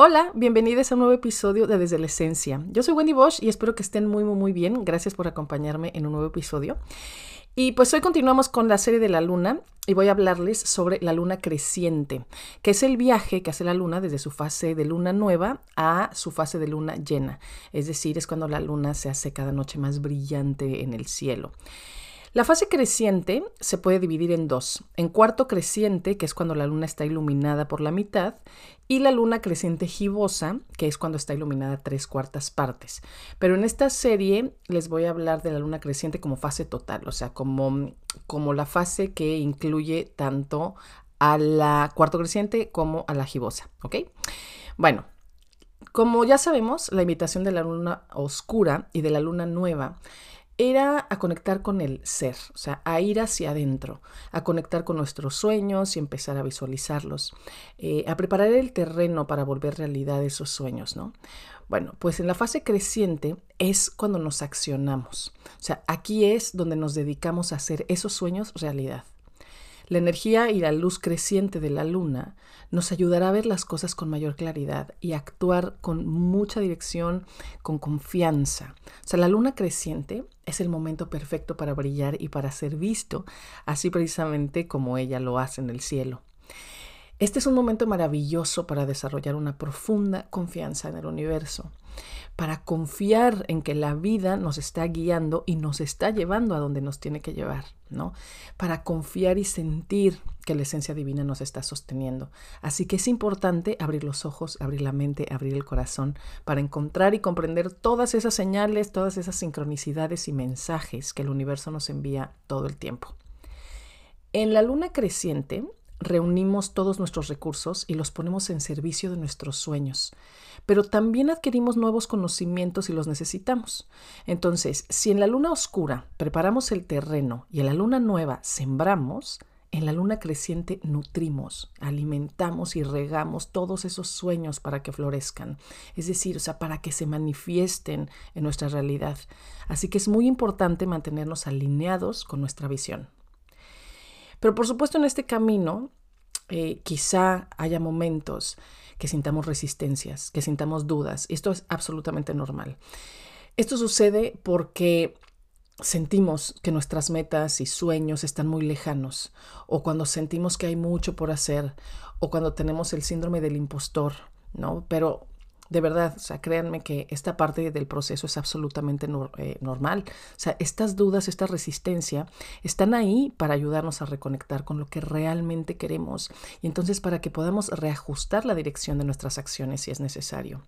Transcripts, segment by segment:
Hola, bienvenidos a un nuevo episodio de Desde la Esencia. Yo soy Wendy Bosch y espero que estén muy, muy, muy bien. Gracias por acompañarme en un nuevo episodio. Y pues hoy continuamos con la serie de la luna y voy a hablarles sobre la luna creciente, que es el viaje que hace la luna desde su fase de luna nueva a su fase de luna llena. Es decir, es cuando la luna se hace cada noche más brillante en el cielo. La fase creciente se puede dividir en dos. En cuarto creciente, que es cuando la luna está iluminada por la mitad, y la luna creciente gibosa, que es cuando está iluminada tres cuartas partes. Pero en esta serie les voy a hablar de la luna creciente como fase total, o sea, como, como la fase que incluye tanto a la cuarto creciente como a la gibosa, ¿ok? Bueno, como ya sabemos, la invitación de la luna oscura y de la luna nueva era a conectar con el ser, o sea, a ir hacia adentro, a conectar con nuestros sueños y empezar a visualizarlos, eh, a preparar el terreno para volver realidad esos sueños, ¿no? Bueno, pues en la fase creciente es cuando nos accionamos, o sea, aquí es donde nos dedicamos a hacer esos sueños realidad. La energía y la luz creciente de la luna nos ayudará a ver las cosas con mayor claridad y actuar con mucha dirección, con confianza. O sea, la luna creciente es el momento perfecto para brillar y para ser visto, así precisamente como ella lo hace en el cielo. Este es un momento maravilloso para desarrollar una profunda confianza en el universo para confiar en que la vida nos está guiando y nos está llevando a donde nos tiene que llevar, ¿no? Para confiar y sentir que la esencia divina nos está sosteniendo. Así que es importante abrir los ojos, abrir la mente, abrir el corazón para encontrar y comprender todas esas señales, todas esas sincronicidades y mensajes que el universo nos envía todo el tiempo. En la luna creciente reunimos todos nuestros recursos y los ponemos en servicio de nuestros sueños, pero también adquirimos nuevos conocimientos y los necesitamos. Entonces, si en la luna oscura preparamos el terreno y en la luna nueva sembramos, en la luna creciente nutrimos, alimentamos y regamos todos esos sueños para que florezcan, es decir, o sea, para que se manifiesten en nuestra realidad. Así que es muy importante mantenernos alineados con nuestra visión. Pero por supuesto en este camino eh, quizá haya momentos que sintamos resistencias, que sintamos dudas. Esto es absolutamente normal. Esto sucede porque sentimos que nuestras metas y sueños están muy lejanos, o cuando sentimos que hay mucho por hacer, o cuando tenemos el síndrome del impostor, ¿no? Pero de verdad, o créanme que esta parte del proceso es absolutamente eh, normal. O sea, estas dudas, esta resistencia, están ahí para ayudarnos a reconectar con lo que realmente queremos y entonces para que podamos reajustar la dirección de nuestras acciones si es necesario.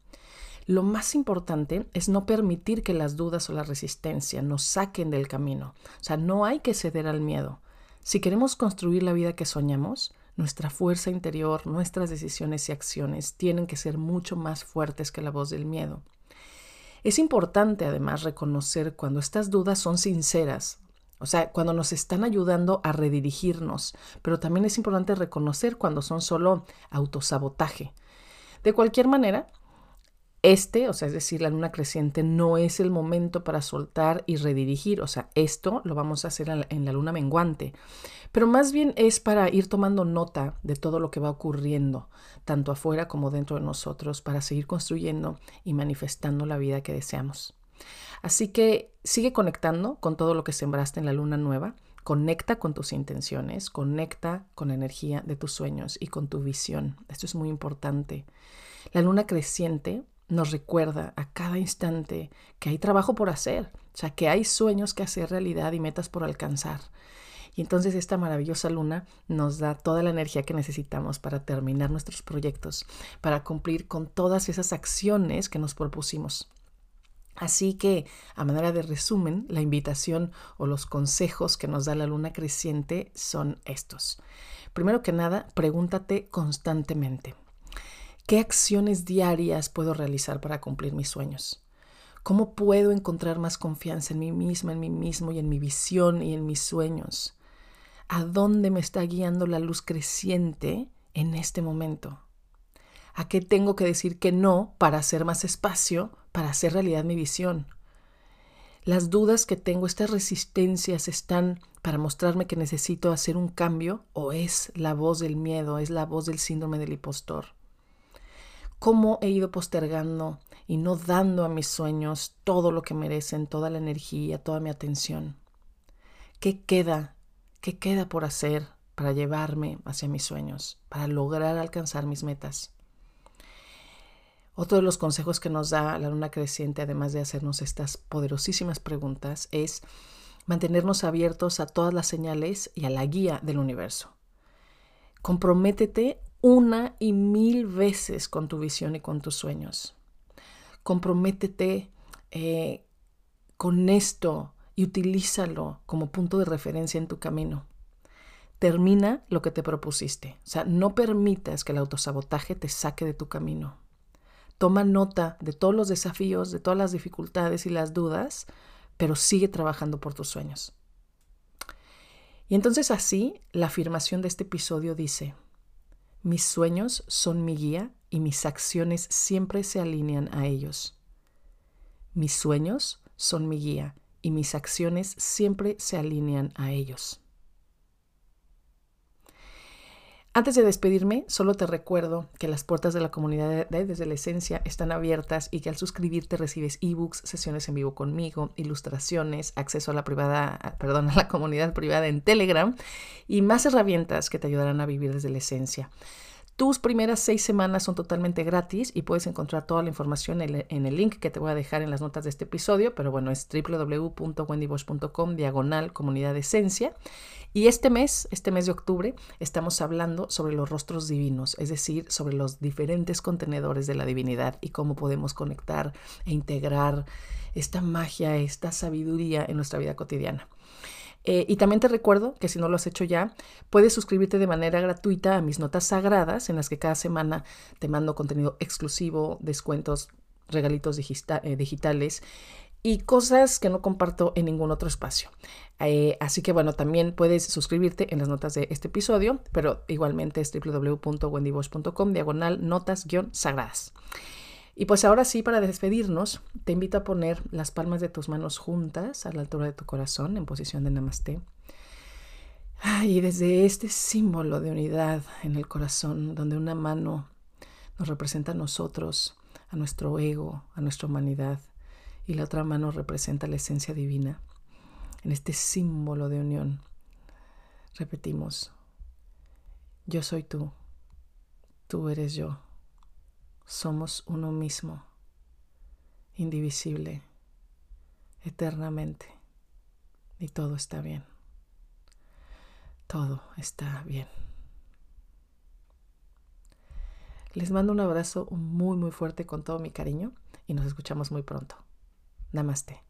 Lo más importante es no permitir que las dudas o la resistencia nos saquen del camino. O sea, no hay que ceder al miedo. Si queremos construir la vida que soñamos, nuestra fuerza interior, nuestras decisiones y acciones tienen que ser mucho más fuertes que la voz del miedo. Es importante además reconocer cuando estas dudas son sinceras, o sea, cuando nos están ayudando a redirigirnos, pero también es importante reconocer cuando son solo autosabotaje. De cualquier manera, este, o sea, es decir, la luna creciente no es el momento para soltar y redirigir, o sea, esto lo vamos a hacer en la luna menguante, pero más bien es para ir tomando nota de todo lo que va ocurriendo, tanto afuera como dentro de nosotros, para seguir construyendo y manifestando la vida que deseamos. Así que sigue conectando con todo lo que sembraste en la luna nueva, conecta con tus intenciones, conecta con la energía de tus sueños y con tu visión. Esto es muy importante. La luna creciente nos recuerda a cada instante que hay trabajo por hacer, o sea, que hay sueños que hacer realidad y metas por alcanzar. Y entonces esta maravillosa luna nos da toda la energía que necesitamos para terminar nuestros proyectos, para cumplir con todas esas acciones que nos propusimos. Así que, a manera de resumen, la invitación o los consejos que nos da la luna creciente son estos. Primero que nada, pregúntate constantemente, ¿Qué acciones diarias puedo realizar para cumplir mis sueños? ¿Cómo puedo encontrar más confianza en mí misma, en mí mismo y en mi visión y en mis sueños? a dónde me está guiando la luz creciente en este momento. ¿A qué tengo que decir que no para hacer más espacio, para hacer realidad mi visión? Las dudas que tengo, estas resistencias están para mostrarme que necesito hacer un cambio o es la voz del miedo, es la voz del síndrome del impostor. ¿Cómo he ido postergando y no dando a mis sueños todo lo que merecen, toda la energía, toda mi atención? ¿Qué queda? ¿Qué queda por hacer para llevarme hacia mis sueños, para lograr alcanzar mis metas? Otro de los consejos que nos da la luna creciente, además de hacernos estas poderosísimas preguntas, es mantenernos abiertos a todas las señales y a la guía del universo. Comprométete una y mil veces con tu visión y con tus sueños. Comprométete eh, con esto y utilízalo como punto de referencia en tu camino. Termina lo que te propusiste. O sea, no permitas que el autosabotaje te saque de tu camino. Toma nota de todos los desafíos, de todas las dificultades y las dudas, pero sigue trabajando por tus sueños. Y entonces así, la afirmación de este episodio dice, mis sueños son mi guía y mis acciones siempre se alinean a ellos. Mis sueños son mi guía y mis acciones siempre se alinean a ellos. Antes de despedirme, solo te recuerdo que las puertas de la comunidad de Desde la Esencia están abiertas y que al suscribirte recibes ebooks, sesiones en vivo conmigo, ilustraciones, acceso a la privada, perdón, a la comunidad privada en Telegram y más herramientas que te ayudarán a vivir desde la esencia. Tus primeras seis semanas son totalmente gratis y puedes encontrar toda la información en el link que te voy a dejar en las notas de este episodio, pero bueno, es www.wendybosch.com diagonal comunidad esencia. Y este mes, este mes de octubre, estamos hablando sobre los rostros divinos, es decir, sobre los diferentes contenedores de la divinidad y cómo podemos conectar e integrar esta magia, esta sabiduría en nuestra vida cotidiana. Eh, y también te recuerdo que si no lo has hecho ya, puedes suscribirte de manera gratuita a mis notas sagradas, en las que cada semana te mando contenido exclusivo, descuentos, regalitos eh, digitales y cosas que no comparto en ningún otro espacio. Eh, así que bueno, también puedes suscribirte en las notas de este episodio, pero igualmente es www.wendybosch.com diagonal notas-sagradas. Y pues ahora sí, para despedirnos, te invito a poner las palmas de tus manos juntas a la altura de tu corazón en posición de namaste. Y desde este símbolo de unidad en el corazón, donde una mano nos representa a nosotros, a nuestro ego, a nuestra humanidad, y la otra mano representa la esencia divina, en este símbolo de unión, repetimos, yo soy tú, tú eres yo somos uno mismo, indivisible, eternamente, y todo está bien. Todo está bien. Les mando un abrazo muy muy fuerte con todo mi cariño y nos escuchamos muy pronto. Namaste.